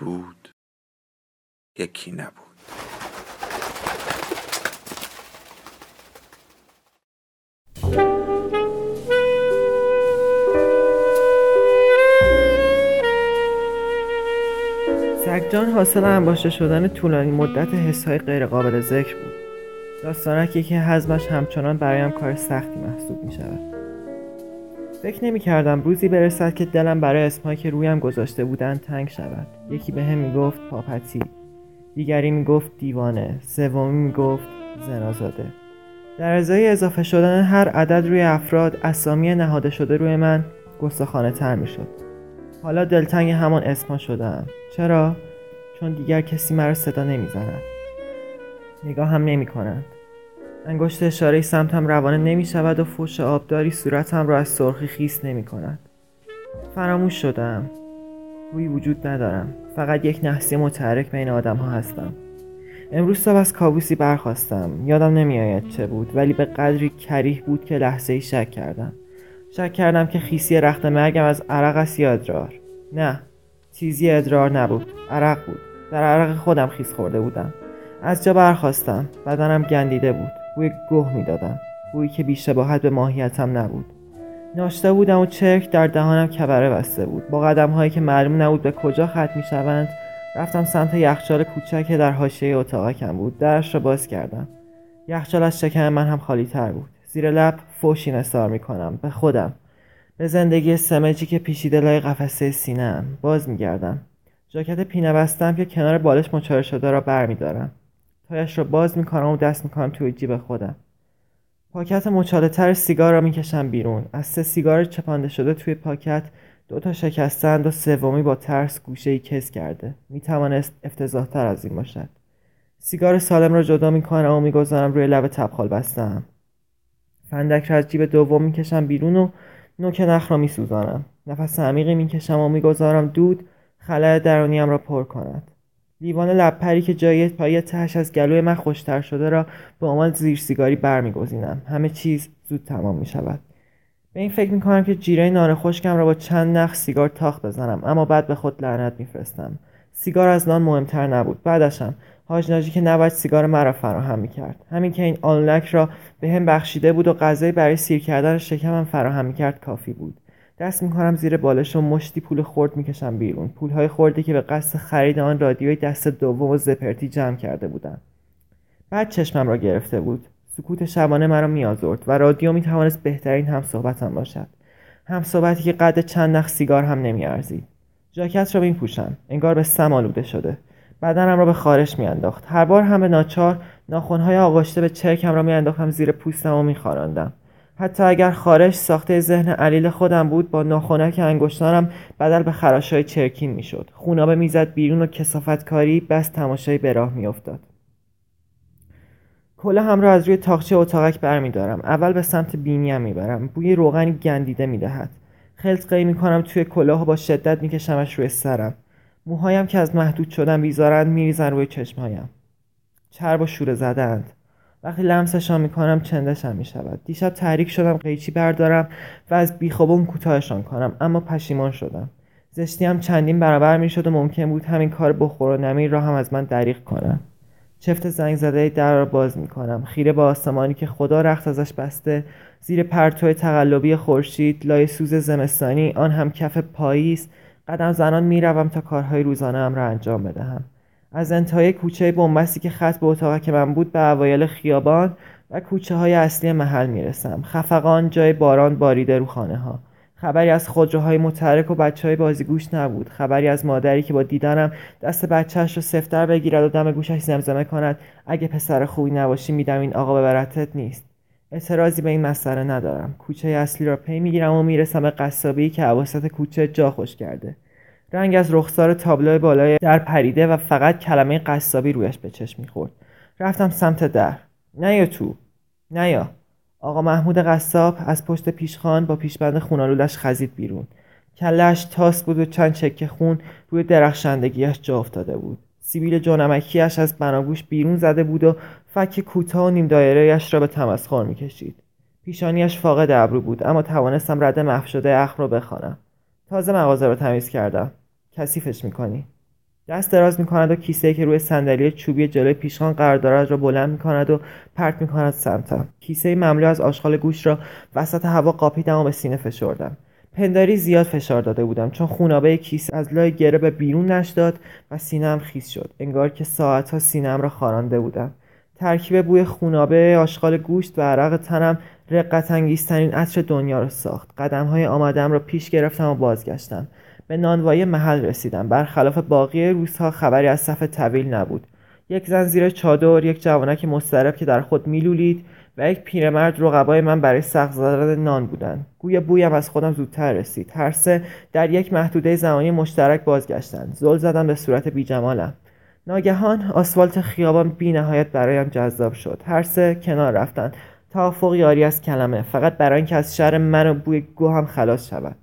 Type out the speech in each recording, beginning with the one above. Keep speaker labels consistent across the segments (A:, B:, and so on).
A: بود یکی نبود.
B: سگجان حاصل انباشته شدن طولانی مدت حسهای غیرقابل ذکر بود. داستانکی که حزمش همچنان برایم کار سختی محسوب می شود فکر نمی کردم روزی برسد که دلم برای اسمهایی که رویم گذاشته بودند تنگ شود. یکی به هم می گفت پاپتی دیگری می گفت دیوانه سومی می گفت زنازاده. در ازای اضافه شدن هر عدد روی افراد اسامی نهاده شده روی من گستاخانه تر می شد حالا دلتنگ همان اسما شدم چرا؟ چون دیگر کسی مرا صدا نمی زند نگاه هم نمی کنند انگشت اشاره سمتم روانه نمی شود و فوش آبداری صورتم را از سرخی خیس نمی کند. فراموش شدم. روی وجود ندارم. فقط یک نحسی متحرک بین آدم ها هستم. امروز صبح از کابوسی برخواستم یادم نمیآید چه بود ولی به قدری کریه بود که لحظه ای شک کردم. شک کردم که خیسی رخت مرگم از عرق است یا ادرار. نه چیزی ادرار نبود. عرق بود. در عرق خودم خیس خورده بودم. از جا برخواستم بدنم گندیده بود. بوی گوه می‌دادم. بویی که بیشباهت به ماهیتم نبود. ناشته بودم و چرک در دهانم کبره بسته بود. با قدم هایی که معلوم نبود به کجا ختم می شوند رفتم سمت یخچال کوچک که در حاشیه اتاقکم بود. درش را باز کردم. یخچال از شکم من هم خالی تر بود. زیر لب فوشی نثار می کنم به خودم. به زندگی سمجی که پیشیده لای قفسه سینهام. باز میگردم. ژاکت پینه بستم که کنار بالش مچاره شده را برمیدارم. تایش را باز می‌کنم و دست می‌کنم توی جیب خودم. پاکت مچاله تر سیگار را می‌کشم بیرون. از سه سیگار چپانده شده توی پاکت دو تا شکستند و سومی با ترس گوشه ای کس کرده. می‌توانست افتضاح تر از این باشد. سیگار سالم را جدا می‌کنم و می‌گذارم روی لب تبخال بستم. فندک را از جیب دوم می‌کشم بیرون و نوک نخ را میسوزانم. نفس عمیقی می‌کشم و می‌گذارم دود خلع درونیم را پر کند. لیوان لبپری که جای پای تهش از گلوی من خوشتر شده را به عنوان زیر سیگاری برمیگزینم. همه چیز زود تمام می شود به این فکر می کنم که جیره نان خشکم را با چند نخ سیگار تاخت بزنم اما بعد به خود لعنت میفرستم. سیگار از نان مهمتر نبود. بعدشم حاج ناجی که نباید سیگار مرا فراهم می‌کرد. همین که این آنلک را به هم بخشیده بود و غذای برای سیر کردن شکمم فراهم می‌کرد کافی بود. دست می‌کنم زیر بالش و مشتی پول خورد می‌کشم بیرون. پولهای خوردی که به قصد خرید آن رادیوی دست دوم و زپرتی جمع کرده بودم بعد چشمم را گرفته بود. سکوت شبانه مرا میآزرد و رادیو می‌توانست بهترین هم صحبتم باشد. هم صحبتی که قد چند نخ سیگار هم نمیارزید. جاکت را میپوشم. انگار به سم آلوده شده. بدنم را به خارش میانداخت. هر بار هم به ناچار ناخونهای آغشته به چرکم را میانداختم زیر پوستم و میخواراندم حتی اگر خارش ساخته ذهن علیل خودم بود با ناخونک انگشتانم بدل به خراشهای چرکین می‌شد. خونابه می‌زد بیرون و کسافتکاری بس تماشایی به راه میافتاد. کله هم را از روی تاخچه اتاقک برمیدارم. اول به سمت بینیم می‌برم. بوی روغنی گندیده می‌دهد. خلط می‌کنم توی کلاه و با شدت میکشمش روی سرم. موهایم که از محدود شدن بیزارند میریزن روی چشمهایم. چرب و شوره زدند وقتی لمسشان می‌کنم چندشم می‌شود. دیشب تحریک شدم قیچی بردارم و از بیخوبون کوتاهشان کنم اما پشیمان شدم. زشتیم چندین برابر می‌شد و ممکن بود همین کار بخور و نمیر را هم از من دریغ کنم. چفت زنگ زده در را باز می‌کنم. خیره با آسمانی که خدا رخت ازش بسته زیر پرتو تقلبی خورشید لای سوز زمستانی آن هم کف پاییز. قدم زنان می‌روم تا کارهای روزانه را انجام بدهم. از انتهای کوچه بنبستی که خط به اتاق که من بود به اوایل خیابان و کوچه های اصلی محل می‌رسم. خفقان جای باران باریده رو خانه ها خبری از خودروهای متحرک و بچه های بازیگوش نبود. خبری از مادری که با دیدنم دست بچهش رو سفتر بگیرد و دم گوشش زمزمه کند. اگه پسر خوبی نباشی میدم این آقا ببرتت نیست. اعتراضی به این مسئله ندارم. کوچه اصلی را پی می‌گیرم و می‌رسم به قصابی که عواسط کوچه جا خوش کرده. رنگ از رخسار تابلو بالای در پریده و فقط کلمه قصابی رویش به چشم می‌خورد. رفتم سمت در. نیا تو؟ نیا آقا محمود قصاب از پشت پیشخان با پیشبند خونالولش خزید بیرون. کلش تاس بود و چند چکه خون روی درخشندگیش جا افتاده بود. سیبیل جانمکیش از بناگوش بیرون زده بود و فک کوتاه و نیم دایرهاش را به تمسخر می‌کشید. پیشانیش فاقد ابرو بود اما توانستم رد محو شده اخم را بخوانم. تازه مغازه را تمیز کردم. کثیفش می‌کنی. دست دراز می‌کند و کیسه که روی صندلی چوبی جلوی پیشخان قرار دارد را بلند می‌کند و پرت می‌کند سمتم کیسه مملو از آشغال گوش را وسط هوا قاپیدم و به سینه فشردم. پنداری زیاد فشار داده بودم چون خونابه کیسه از لای گره به بیرون نش داد و سینم خیس شد. انگار که ساعتها سینم را خارانده بودم. ترکیب بوی خونابه آشغال گوشت و عرق تنم رقت انگیزترین عطر دنیا را ساخت. قدم های آمدم را پیش گرفتم و بازگشتم. به نانوایی محل رسیدم. برخلاف باقی روزها خبری از صف طویل نبود. یک زن زیر چادر یک جوانک مضطرب که در خود میلولید و یک پیرمرد رقبای من برای سخت زدن نان بودند. گویا بویم از خودم زودتر رسید. هر سه در یک محدوده زمانی مشترک بازگشتند. زل زدم به صورت بیجمالم. ناگهان آسفالت خیابان بی نهایت برایم جذاب شد. هر سه کنار رفتند. توافق یاری از کلمه. فقط برای اینکه از شر من و بوی گو هم خلاص شود.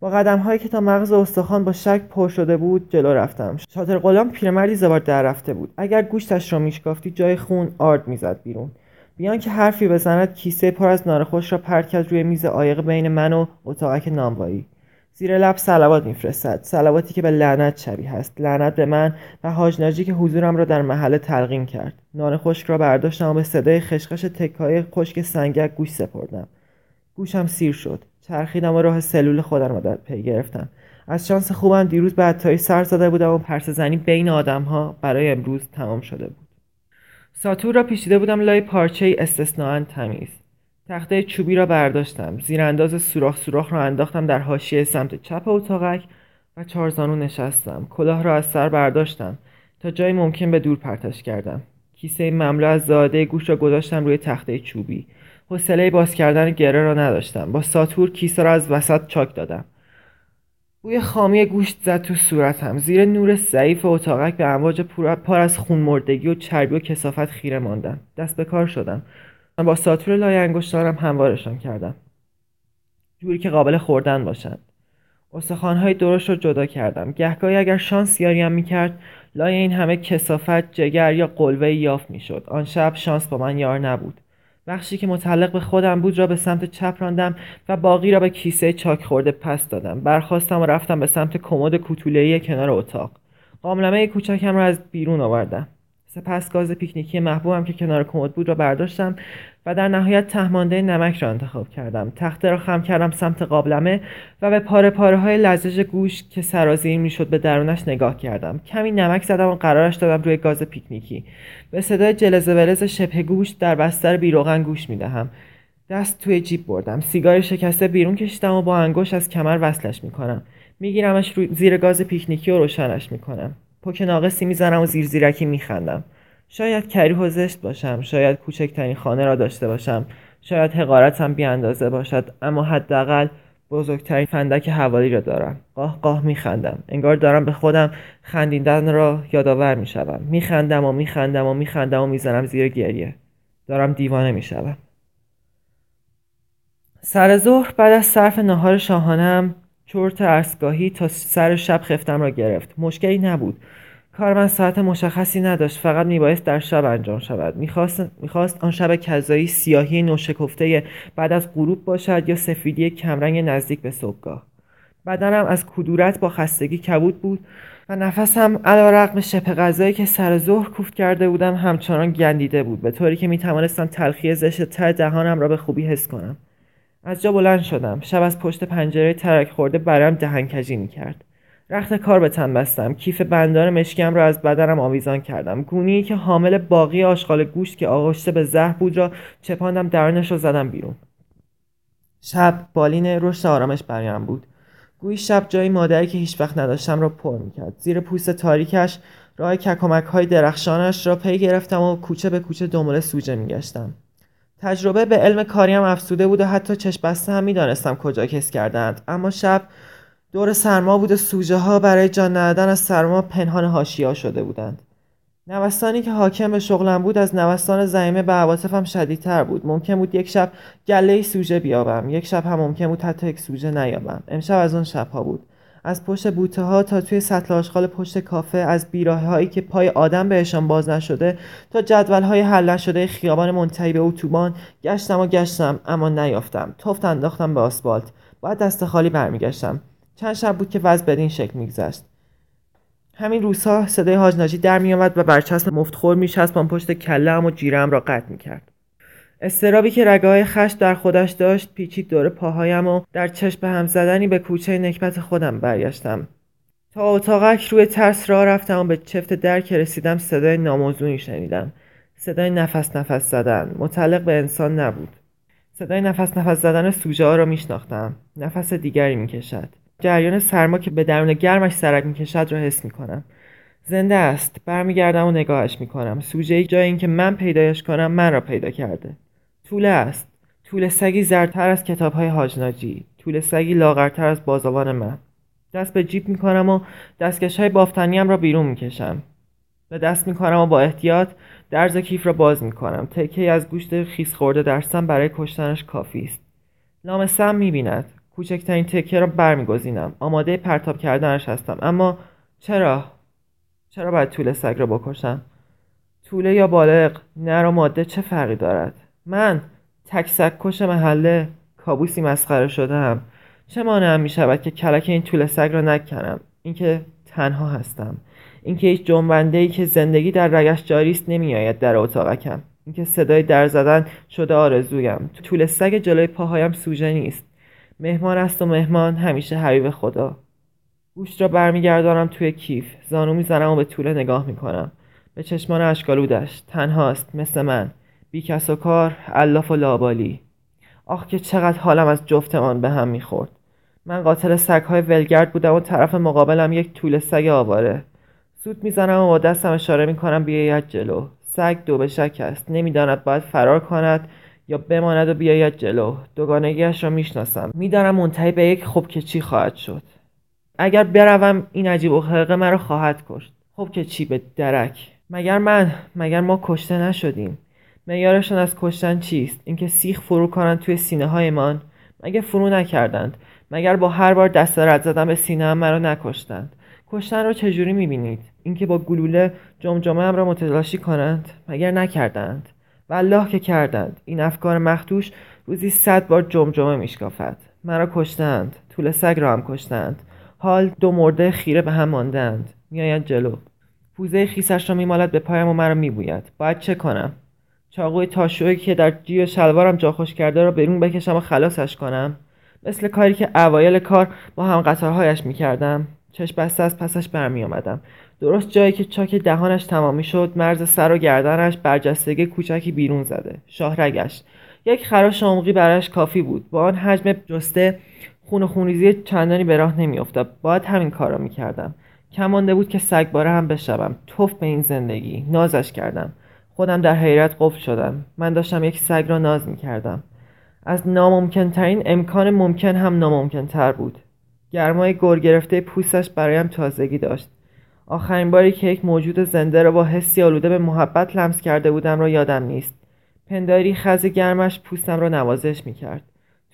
B: با قدم هایی که تا مغز استخوان با شک پر شده بود جلو رفتم. شاطر غلام پیرمردی زبار در رفته بود. اگر گوشتش را میشکافتی جای خون آرد می‌زد بیرون. بیان که حرفی بزند کیسه پر از نارخوش را پرت کرد روی میز عایق بین من و اتاقک نانوایی. زیر لب سلوات میفرستد. سلواتی که به لعنت شبیه است. لعنت به من و حاج که حضورم را در محله تلقین کرد. نان خشک را برداشتم و به صدای خشخش تکای خشک سنگک گوش سپردم. گوشم سیر شد. چرخیدم و راه سلول خودم را در پی گرفتم. از شانس خوبم دیروز به عطایی سر زده بودم و پرس زنی بین آدمها برای امروز تمام شده بود. ساتور را پیچیده بودم لای پارچه استثناا تمیز. تخته چوبی را برداشتم. زیرانداز سوراخ سوراخ را انداختم در حاشیه سمت چپ اتاقک و چارزانو نشستم. کلاه را از سر برداشتم تا جای ممکن به دور پرتش کردم. کیسه مملو از زاده گوش را گذاشتم روی تخته چوبی. حوصله باز کردن گره را نداشتم. با ساتور کیسه را از وسط چاک دادم. بوی خامی گوشت زد تو صورتم. زیر نور ضعیف اتاقک به امواج پر از خون مردگی و چربی و کسافت خیره ماندم. دست به کار شدم. من با ساتور لای انگشتانم هموارشان کردم. جوری که قابل خوردن باشند. استخوانهای درشت را جدا کردم. گهگاهی اگر شانس یاریم می‌کرد لای این همه کسافت جگر یا قلوه یافت می‌شد. آن شب شانس با من یار نبود. بخشی که متعلق به خودم بود را به سمت چپ راندم و باقی را به کیسه چاک خورده پس دادم. برخواستم و رفتم به سمت کمد کوتوله‌ای کنار اتاق. قاملمه کوچکم را از بیرون آوردم. سپس گاز پیکنیکی محبوبم که کنار کمد بود را برداشتم و در نهایت تهمانده نمک را انتخاب کردم. تخته را خم کردم سمت قابلمه و به پاره پاره های لزج گوش که سرازیر می‌شد به درونش نگاه کردم. کمی نمک زدم و قرارش دادم روی گاز پیکنیکی. به صدای جلز ولز شبه گوش در بستر بیروغن گوش می‌دهم. دست توی جیب بردم. سیگار شکسته بیرون کشیدم و با انگشت از کمر وصلش می‌کنم. میگیرمش روی زیر گاز پیکنیکی و روشنش می‌کنم. پک ناقصی می‌زنم و زیر زیرکی میخندم. شاید کری و زشت باشم شاید کوچکترین خانه را داشته باشم شاید حقارتم بی اندازه باشد اما حداقل بزرگترین فندک حوالی را دارم. قاه قاه میخندم. انگار دارم به خودم خندیدن را یادآور می‌شوم. میخندم و میخندم و میخندم و می‌زنم زیر گریه. دارم دیوانه می‌شوم. سر ظهر بعد از صرف نهار شاهانم چرت ارسگاهی تا سر شب خفتم را گرفت. مشکلی نبود. کار من ساعت مشخصی نداشت فقط میبایست در شب انجام شود. می‌خواست, می‌خواست آن شب کذایی سیاهی نوشکفته بعد از غروب باشد یا سفیدی کمرنگ نزدیک به صبحگاه. بدنم از کدورت با خستگی کبود بود و نفسم علا رقم شپ غذایی که سر ظهر کوفت کرده بودم همچنان گندیده بود به طوری که می‌توانستم تلخی زشت ته دهانم را به خوبی حس کنم. از جا بلند شدم. شب از پشت پنجره ترک خورده برایم دهنکجی می‌کرد. رخت کار به تن بستم. کیف بندار مشکم را از بدنم آویزان کردم. گونی که حامل باقی آشغال گوشت که آغشته به زهر بود را چپاندم درونش را زدم بیرون. شب بالین رشد آرامش برایم بود. گویی شب جایی مادری که هیچ وقت نداشتم را پر می‌کرد. زیر پوست تاریکش راه ککمک های درخشانش را پی گرفتم و کوچه به کوچه دنبال سوجه میگشتم. تجربه به علم کاریم افسوده بود و حتی چشم بسته هم می‌دانستم کجا کس کردند اما شب دور سرما بود و سوژه ها برای جان ندادن از سرما پنهان هاشیا شده بودند. نوستانی که حاکم به شغلم بود از نوستان زمینه به عواطفم شدیدتر بود. ممکن بود یک شب گله سوژه بیابم. یک شب هم ممکن بود حتی یک سوژه نیابم. امشب از اون شبها بود. از پشت بوته ها تا توی سطل آشغال پشت کافه از بیراه هایی که پای آدم بهشان باز نشده تا جدول های حل نشده خیابان منتهی به اتوبان گشتم و گشتم اما نیافتم. تفت انداختم به آسفالت. باید دست خالی برمیگشتم. چند شب بود که وضع بدین شکل میگذشت. همین روزها صدای حاج ناجی در میآمد و برچسب مفتخور میچسبان پشت کلهام و جیرم را قطع می‌کرد. استرابی که رگه های خش در خودش داشت پیچید دور پاهایم و در چشم هم زدنی به کوچه نکبت خودم برگشتم. تا اتاقک روی ترس را رفتم و به چفت در که رسیدم صدای ناموزونی شنیدم. صدای نفس نفس زدن. متعلق به انسان نبود. صدای نفس نفس زدن سوژه ها را میشناختم. نفس دیگری می‌کشد. جریان سرما که به درون گرمش سرک می‌کشد را حس می‌کنم. زنده است. برمیگردم و نگاهش می‌کنم. سوژه جای اینکه من پیدایش کنم من را پیدا کرده. طوله است. طول سگی زرتر از کتاب های حاجناجی طول سگی لاغرتر از بازوان من. دست به جیب می‌کنم و دستکش های بافتنیم را بیرون می‌کشم. به دست می‌کنم و با احتیاط درز کیف را باز می‌کنم. تکه از گوشت خیس خورده در سم برای کشتنش کافی است. لام سم می‌بیند. کوچکترین تکه را برمیگزینم. آماده پرتاب کردنش هستم. اما چرا؟ چرا باید طول سگ را بکشم؟ طوله یا بالغ نر و ماده چه فرقی دارد؟ من تک سگ کش محله کابوسی مسخره شدم چه مانعم می شود که کلک این طول سگ را نکنم؟ اینکه تنها هستم. اینکه هیچ جنبنده ای که زندگی در رگش جاری است نمیآید در اتاقکم. اینکه صدای در زدن شده آرزویم. طول سگ جلوی پاهایم سوژه نیست. مهمان است و مهمان همیشه حبیب خدا. گوشت را برمیگردانم توی کیف. زانو می‌زنم و به طول نگاه می‌کنم. به چشمان اشکالودش تنهاست مثل من. بی کس و کار الاف و لابالی. آخ که چقدر حالم از جفتمان به هم می‌خورد. من قاتل سگهای ولگرد بودم و طرف مقابلم یک طول سگ آواره. سود می‌زنم و با دستم اشاره می‌کنم بیاید جلو. سگ دو به شک است. نمی‌داند باید فرار کند. یا بماند و بیاید جلو. دوگانگیش را می‌شناسم. می‌دانم منتهی به یک خوب که چی خواهد شد. اگر بروم این عجیب و خرقه مرا خواهد کشت. خب که چی به درک. مگر من؟ مگر ما کشته نشدیم؟ معیارشان از کشتن چیست؟ اینکه سیخ فرو کنند توی سینه هایمان مگه فرو نکردند؟ مگر با هر بار دست رد زدن به سینه هم مرا نکشتند؟ کشتن را چجوری می‌بینید؟ اینکه با گلوله جمجمه هم را متلاشی کنند؟ مگر نکردند؟ والله که کردند. این افکار مختوش روزی صد بار جمجمه میشکافد مرا کشتند. طول سگ را هم کشتند. حال دو مرده خیره به هم ماندند. میآید جلو. پوزه خیسش را میمالد به پایم و مرا میبوید باید چه کنم؟ چاقوی تاشویی که در جیب شلوارم جا خوش کرده را بیرون بکشم و خلاصش کنم؟ مثل کاری که اوایل کار با هم قطارهایش می‌کردم چشم بسته از پسش برمی آمدم. درست جایی که چاک دهانش تمامی شد مرز سر و گردنش برجستگی کوچکی بیرون زده. شاهرگش یک خراش عمقی برایش کافی بود. با آن حجم جسته خون و خونریزی چندانی به راه نمیافتاد. باید همین کار را می‌کردم. کم بود که سگباره هم بشوم. توف به این زندگی. نازش کردم. خودم در حیرت قفل شدم. من داشتم یک سگ را ناز می‌کردم. از ناممکن ترین امکان ممکن هم ناممکن تر بود. گرمای گر گرفته پوستش برایم تازگی داشت. آخرین باری که یک موجود زنده را با حسی آلوده به محبت لمس کرده بودم را یادم نیست. پنداری خز گرمش پوستم را نوازش می‌کرد.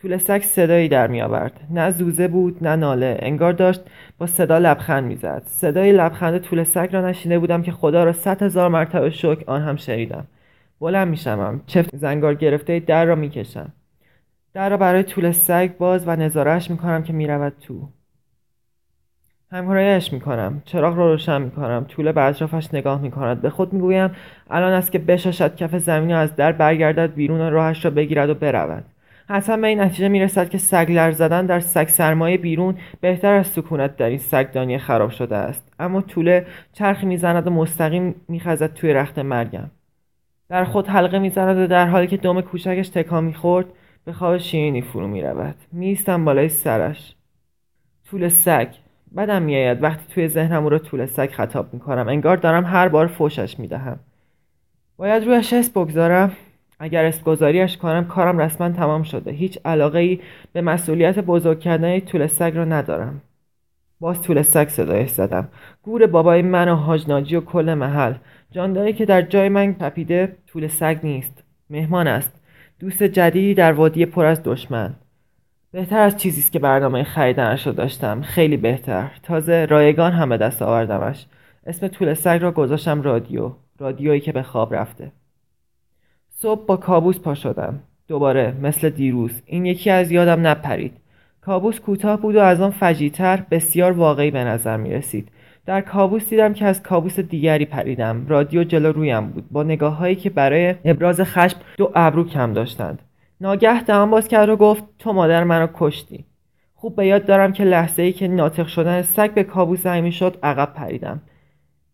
B: طول سگ صدایی در می آورد نه زوزه بود نه ناله. انگار داشت با صدا لبخند می‌زد. صدای لبخند طول سگ را نشینده بودم که خدا را صد هزار مرتبه شکر آن هم شنیدم. بلند می‌شوم. چفت زنگار گرفته در را می‌کشم. در را برای طول سگ باز و نظارهش می‌کنم که می‌رود تو. همکارایش می‌کنم. چراغ را روشن می‌کنم. طول به اطرافش نگاه می‌کند. به خود می‌گویم الان است که بشاشد کف زمین از در برگردد بیرون راهش را بگیرد و برود. حتما به این نتیجه می‌رسد که سگ لرز زدن در سگ سرمایه بیرون بهتر از سکونت در این سگدانی خراب شده است. اما طوله چرخی می‌زند و مستقیم میخزد توی رخت مرگم. در خود حلقه می‌زند و در حالی که دم کوچکش تکان می‌خورد به خواب شیرینی فرو می‌رود. میستم بالای سرش. طول سگ. بدم میآید. وقتی توی ذهنم او را طول سگ خطاب می‌کنم. انگار دارم هر بار فوشش می‌دهم. باید رویش اسم بگذارم. اگر اسمگذاریش کنم کارم رسما تمام شده. هیچ علاقه ای به مسئولیت بزرگ کردن طول سگ را ندارم. باز طول سگ صدایش زدم. گور بابای من و حاج ناجی و کل محل. جانداری که در جای من تپیده طول سگ نیست. مهمان است. دوست جدیدی در وادی پر از دشمن. بهتر از چیزی است که برنامه خریدنش رو داشتم. خیلی بهتر. تازه رایگان هم به دست آوردمش. اسم طول سگ را گذاشتم رادیو. رادیویی که به خواب رفته. صبح با کابوس پا شدم. دوباره مثل دیروز. این یکی از یادم نپرید. کابوس کوتاه بود و از آن فجیتر بسیار واقعی به نظر می رسید در کابوس دیدم که از کابوس دیگری پریدم. رادیو جلو رویم بود. با نگاه هایی که برای ابراز خشم دو ابرو کم داشتند. ناگه دهان باز کرد و گفت تو مادر منو کشتی. خوب به یاد دارم که لحظه ای که ناطق شدن سگ به کابوس زمین شد عقب پریدم.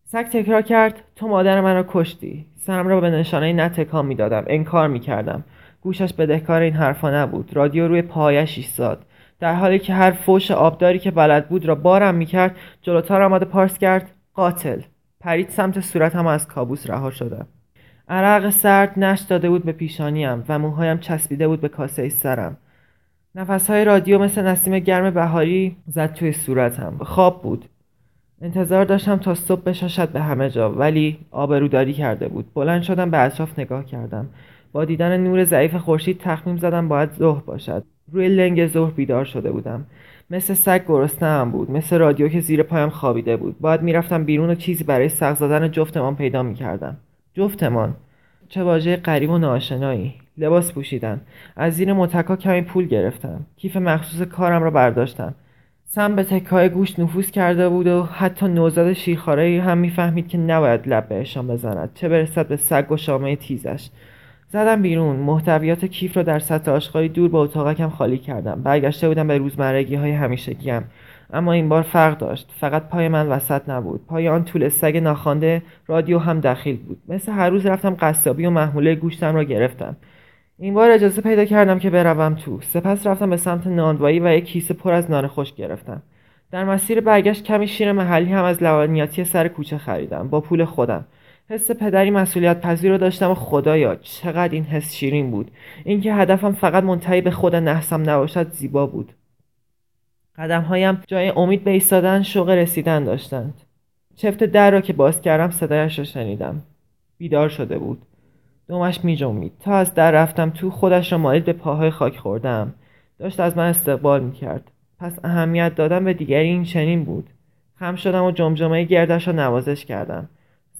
B: سگ تکرار کرد تو مادر منو کشتی. سرم را به نشانه نه تکان می‌دادم. انکار می‌کردم. گوشش بدهکار این حرفا نبود. رادیو روی پایش ایستاد. در حالی که هر فوش آبداری که بلد بود را بارم می‌کرد جلوتر آمده پارس کرد قاتل. پرید سمت صورتم از کابوس رها شدم عرق سرد نش داده بود به پیشانیم و موهایم چسبیده بود به کاسه سرم. نفسهای رادیو مثل نسیم گرم بهاری زد توی صورتم. خواب بود. انتظار داشتم تا صبح بشاشد به همه جا ولی آبروداری کرده بود. بلند شدم به اطراف نگاه کردم. با دیدن نور ضعیف خورشید تخمیم زدم باید ظهر باشد. روی لنگ ظهر بیدار شده بودم. مثل سگ گرسنهام بود مثل رادیو که زیر پایم خوابیده بود. باید می‌رفتم بیرون و چیزی برای سق زدن جفتمان پیدا می‌کردم. جفتمان. چه واژه غریب و ناآشنایی. لباس پوشیدن. از زیر متکا کمی پول گرفتم. کیف مخصوص کارم را برداشتم. سم به تکای گوشت نفوذ کرده بود و حتی نوزاد شیرخواره هم می‌فهمید که نباید لب بهشان بزند. چه برسد به سگ و شامه تیزش. زدم بیرون. محتویات کیف را در سطح آشغالی دور به اتاقکم خالی کردم. برگشته بودم به روزمرگی های همیشگیم. اما این بار فرق داشت. فقط پای من وسط نبود. پای آن طول سگ ناخوانده رادیو هم دخیل بود. مثل هر روز رفتم قصابی و محموله گوشتم را گرفتم. این بار اجازه پیدا کردم که بروم تو. سپس رفتم به سمت ناندوایی و یک کیسه پر از نان خوش گرفتم. در مسیر برگشت کمی شیر محلی هم از لوانیاتی سر کوچه خریدم. با پول خودم. حس پدری مسئولیت پذیر رو داشتم و خدایا چقدر این حس شیرین بود. اینکه هدفم فقط منتهی به خود نحسم نباشد زیبا بود. قدمهایم جای امید به ایستادن شوق رسیدن داشتند. چفت در را که باز کردم صدایش را شنیدم. بیدار شده بود. دومش می جمید. تا از در رفتم تو خودش را مالید به پاهای خاک خوردم. داشت از من استقبال می کرد. پس اهمیت دادم به دیگری این چنین بود. خم شدم و جمجمه گردش را نوازش کردم.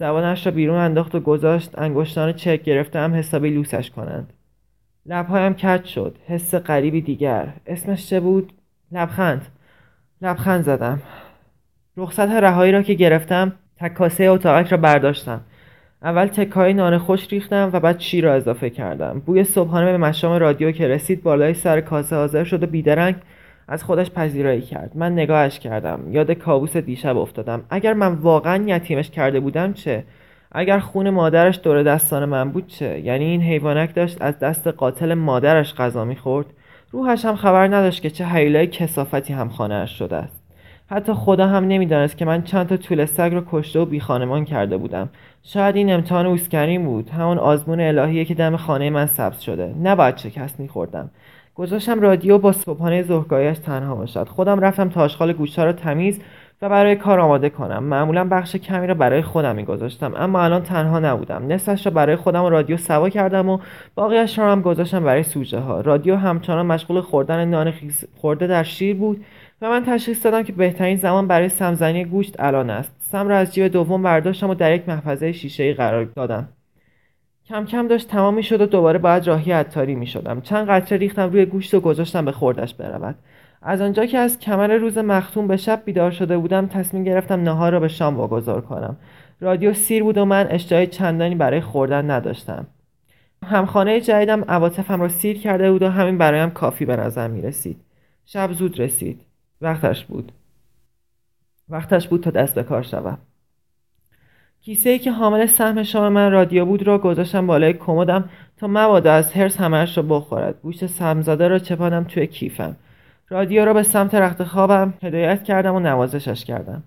B: زبانش را بیرون انداخت و گذاشت انگشتان چک گرفته هم حسابی لوسش کنند. لبهایم کج شد حس غریبی دیگر. اسمش چه بود؟ لبخند. لبخند زدم. رخصت رهایی را که گرفتم تکاسه اتاقک را برداشتم. اول تکای نان خوش ریختم و بعد شیر را اضافه کردم. بوی صبحانه به مشام رادیو که رسید بالای سر کاسه حاضر شد و بیدرنگ از خودش پذیرایی کرد. من نگاهش کردم. یاد کابوس دیشب افتادم. اگر من واقعا یتیمش کرده بودم چه؟ اگر خون مادرش دور دستان من بود چه؟ یعنی این حیوانک داشت از دست قاتل مادرش غذا می‌خورد؟ روحش هم خبر نداشت که چه حیلای کسافتی هم خانهاش شده است. حتی خدا هم نمی‌دانست که من چند تا طول سگ رو کشته و بیخانمان کرده بودم. شاید این امتحان اوسکرین بود. همون آزمون الهیه که دم خانه من سبز شده. نباید شکست میخوردم. گذاشتم رادیو با صبحانه ظهرگاهیش تنها باشد. خودم رفتم تا آشغال گوشتا را تمیز و برای کار آماده کنم. معمولا بخش کمی را برای خودم میگذاشتم اما الان تنها نبودم. نصفش را برای خودم و رادیو سوا کردم و باقیش را هم گذاشتم برای سوژه ها رادیو همچنان مشغول خوردن نان خیز خورده در شیر بود و من تشخیص دادم که بهترین زمان برای سمزنی گوشت الان است. سم را از جیب دوم برداشتم و در یک محفظه شیشه قرار دادم. کم کم داشت تمام شد و دوباره باید راهی عطاری می شدم. چند قطره ریختم روی گوشت و گذاشتم به خوردش برود. از آنجا که از کمر روز مختوم به شب بیدار شده بودم تصمیم گرفتم نهار را به شام واگذار کنم. رادیو سیر بود و من اشتهای چندانی برای خوردن نداشتم. همخانه جدیدم عواطفم را سیر کرده بود و همین برایم کافی به نظر می رسید. شب زود رسید. وقتش بود. وقتش بود تا دست به کار شوم. کیسه ای که حامل سهم شام من رادیو بود را گذاشتم بالای کمدم تا مبادا از هرس همهاش را بخورد. گوشت سمزاده را چپانم توی کیفم. رادیو را به سمت رخت خوابم هدایت کردم و نوازشش کردم.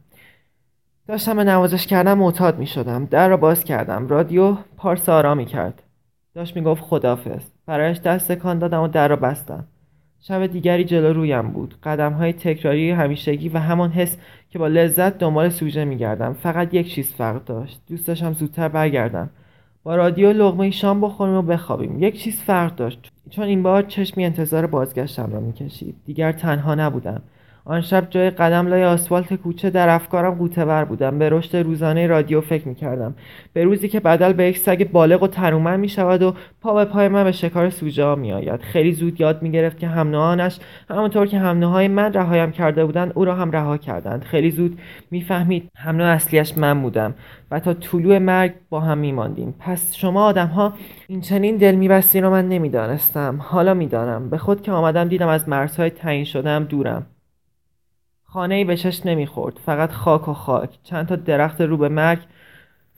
B: داشتم به نوازش کردم معتاد می شدم در را باز کردم. رادیو پارس آرامی کرد. داشت می‌گفت خدافظ برایش دست کان دادم و در را بستم. شب دیگری جلو رویم بود. قدم های تکراری همیشگی و همان حس که با لذت دنبال سوژه میگردم. فقط یک چیز فرق داشت. دوست داشتم زودتر برگردم. با رادیو لغمه شام بخوریم و بخوابیم. یک چیز فرق داشت. چون این بار چشمی انتظار بازگشتم را می‌کشید. دیگر تنها نبودم. آن شب جای قدم لای آسفالت کوچه در افکارم قوتور بودم. به رشد روزانه رادیو فکر می‌کردم. به روزی که بدل به یک سگ بالغ و تنومند می‌شود و پا به پای من به شکار سوژه ها میآید. خیلی زود یاد می‌گرفت که همنوعانش همانطور که همنوهای من رهایم کرده بودند او را هم رها کردند. خیلی زود می‌فهمید همنوع اصلیش من بودم و تا طلوع مرگ با هم میماندیم. پس شما آدم ها این چنین دل میبستین رو من نمی‌دانستم. حالا می‌دانم. به خود که آمدم دیدم از مرزهای تعیین شدم دورم. خانه ای به چشم نمی‌خورد فقط خاک و خاک چند تا درخت رو به مرگ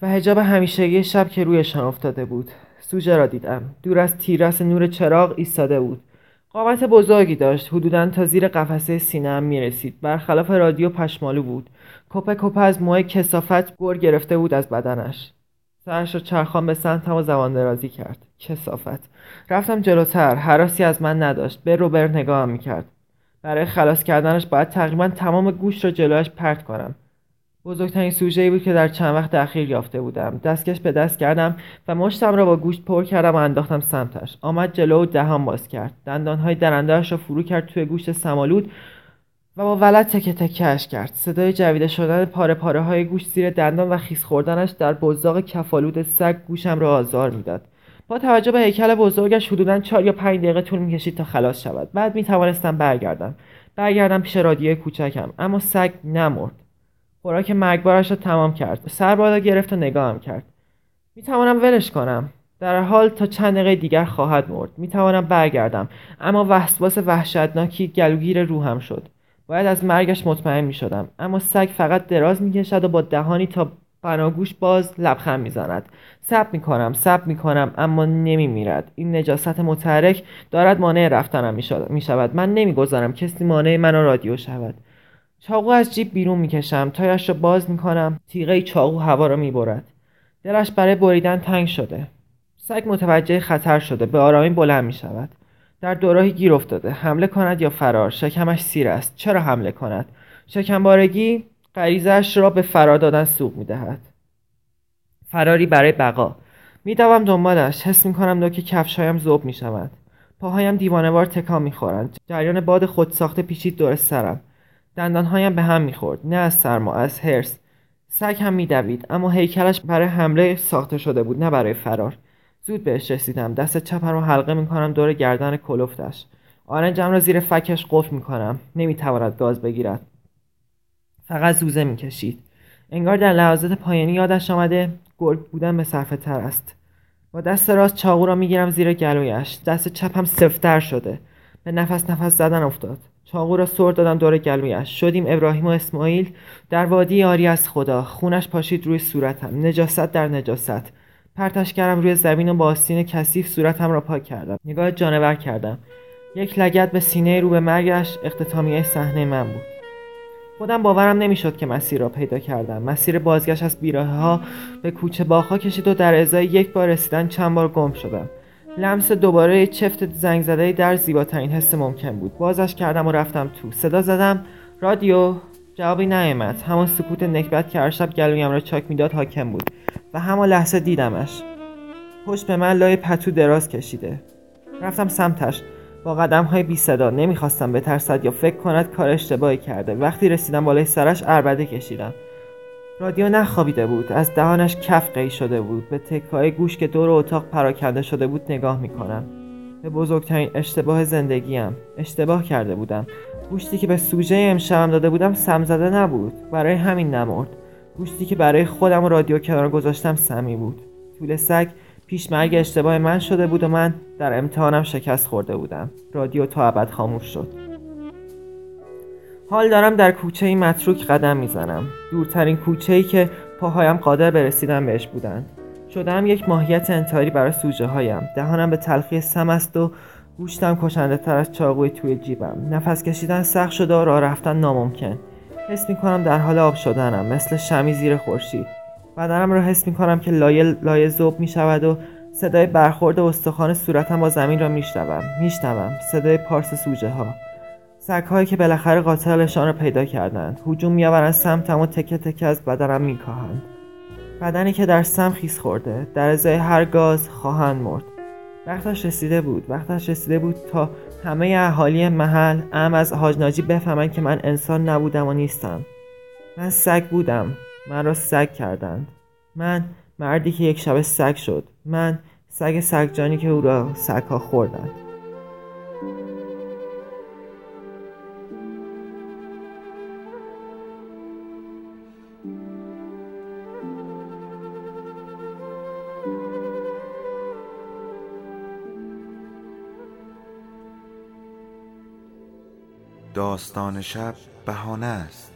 B: و هجاب همیشگی شب که رویشان افتاده بود. سوژه را دیدم. دور از تیرس نور چراغ ایستاده بود. قامت بزرگی داشت. حدودا تا زیر قفسه سینه هم می‌رسید. برخلاف رادیو پشمالو بود. کپه کپه از موهای کسافت گور گرفته بود از بدنش. سرش را چرخان به سمتم و زبان درازی کرد. کسافت رفتم جلوتر. حراسی از من نداشت. به روبر نگاهم می‌کرد. برای خلاص کردنش باید تقریبا تمام گوشت را جلویش پرت کنم. بزرگترین سوژه بود که در چند وقت اخیر یافته بودم. دستکش به دست کردم و مشتم را با گوشت پر کردم و انداختم سمتش. آمد جلو و دهان باز کرد. دندانهای درندهاش را فرو کرد توی گوشت سمالود و با ولد تکهش کرد. صدای جویده شدن پاره پاره های گوشت زیر دندان و خیس خوردنش در بزاق کفالود سگ گوشم را آزار می‌داد. با توجه به هیکل بزرگش حدودا چهار یا پنج دقیقه طول می‌کشید تا خلاص شود. بعد می توانستم برگردم. برگردم پیش رادیوی کوچکم اما سگ نمرد. خوراک مرگبارش را تمام کرد. سر بالا گرفت و نگاهم کرد. می توانم ولش کنم. در حال تا چند دقیقه دیگر خواهد مرد. می توانم برگردم. اما وسواس وحشتناکی گلوگیر روحم شد. باید از مرگش مطمئن می شدم اما سگ فقط دراز می کشد و با دهانی تا بناگوش باز لبخند می‌زند. سب می‌کنم سب می‌کنم اما نمیمیرد. این نجاست متحرک دارد مانع رفتنم می‌شود. من نمی‌گذارم کسی مانع من رادیو شود. چاقو از جیب بیرون می‌کشم. تایش را باز می‌کنم. تیغه چاقو هوا را می‌برد. دلش برای بریدن تنگ شده. سگ متوجه خطر شده. به آرامی بلند می‌شود. در دوراهی گیر افتاده. حمله کند یا فرار؟ شکمش سیر است. چرا حمله کند؟ شکمبارگی؟ غریزش را به فرار دادن سوق می‌دهد. فراری برای بقا. میدوم دنبالش. حس می‌کنم نوک کفشهایم ذوب می‌شوند پاهایم دیوانهوار تکان می‌خورند. جریان باد خودساخته پیچید دور سرم. دندانهایم به هم می‌خورد. نه از سرما از هرس سگ هم میدوید اما هیکلش برای حمله ساخته شده بود نه برای فرار. زود بهش رسیدم. دست چپم رو حلقه می‌کنم دور گردن کلفتش آرنجم را زیر فکش قفل می‌کنم. نمی‌تواند گاز بگیرد. فقط زوزه می‌کشید. انگار در لحظات پایانی یادش آمده گرگ بودن به صرفه تر است. با دست راست چاقو را می‌گیرم زیر گلویش. دست چپم سفتر شده. به نفس نفس زدن افتاد. چاقو را سر دادم دور گلویش. شدیم ابراهیم و اسماعیل در وادی آری از خدا. خونش پاشید روی صورتم. نجاست در نجاست. پرتش کردم روی زمین و با آستین کثیف صورتم را پاک کردم. نگاه جانور کردم. یک لگت به سینه رو به مرگش. اختتامیه صحنه من بود. خودم باورم نمی‌شد که مسیر را پیدا کردم. مسیر بازگشت از بیراه ها به کوچه باخا کشید و در ازای یک بار رسیدن چند بار گم شدم. لمس دوباره چفت زنگ زده در زیباترین حس ممکن بود. بازش کردم و رفتم تو. صدا زدم. رادیو جوابی نیامد همان سکوت نکبت که هر شب گلویم را چاک می‌داد حاکم بود. و همان لحظه دیدمش. پشت به من لای پتو دراز کشیده. رفتم سمتش. با قدم های بی صدا. نمی‌خواستم بترسد یا فکر کند کار اشتباهی کرده. وقتی رسیدم بالای سرش اربده کشیدم. رادیو نخوابیده بود. از دهانش کف قی شده بود. به تکای گوش که دور اتاق پراکنده شده بود نگاه می‌کنم. به بزرگترین اشتباه زندگیم. اشتباه کرده بودم. گوشتی که به سوژه امشبم داده بودم سمزده نبود. برای همین نمرد. گوشتی که برای خودم و رادیو کنار گذاشتم سمی بود. طول سگ مرگ اشتباه من شده بود و من در امتحانم شکست خورده بودم. رادیو تا ابد خاموش شد. حال دارم در کوچه متروک قدم می‌زنم. دورترین کوچه ای که پاهایم قادر به رسیدن بهش بودند شدم یک ماهیت انتحاری برای سوژه هایم دهانم به تلخی سم است و گوشتم کشنده تر از چاقوی توی جیبم. نفس کشیدن سخت شده و راه رفتن ناممکن. حس می‌کنم در حال آب شدنم مثل شمی زیر خورشید. بدنم را حس می کنم که لایه لایه زوب می شود و صدای برخورد استخوان صورتم با زمین را میشنوم میشنوم. صدای پارس سوژه ها سگهایی که بالاخره قاتلشان را پیدا کردند. هجوم میآورند سمتم و تکه تکه از بدنم میکاهند. بدنی که در سم خیس خورده. در ازای هر گاز خواهند مرد. وقتش رسیده بود. وقتش رسیده بود تا همه اهالی محل ام از حاج ناجی بفهمند که من انسان نبودم و نیستم. من سگ بودم. من را سگ کردند. من مردی که یک شب سگ شد. من سگ سگجانی که او را سگها خوردند.
A: داستان شب بهانه است.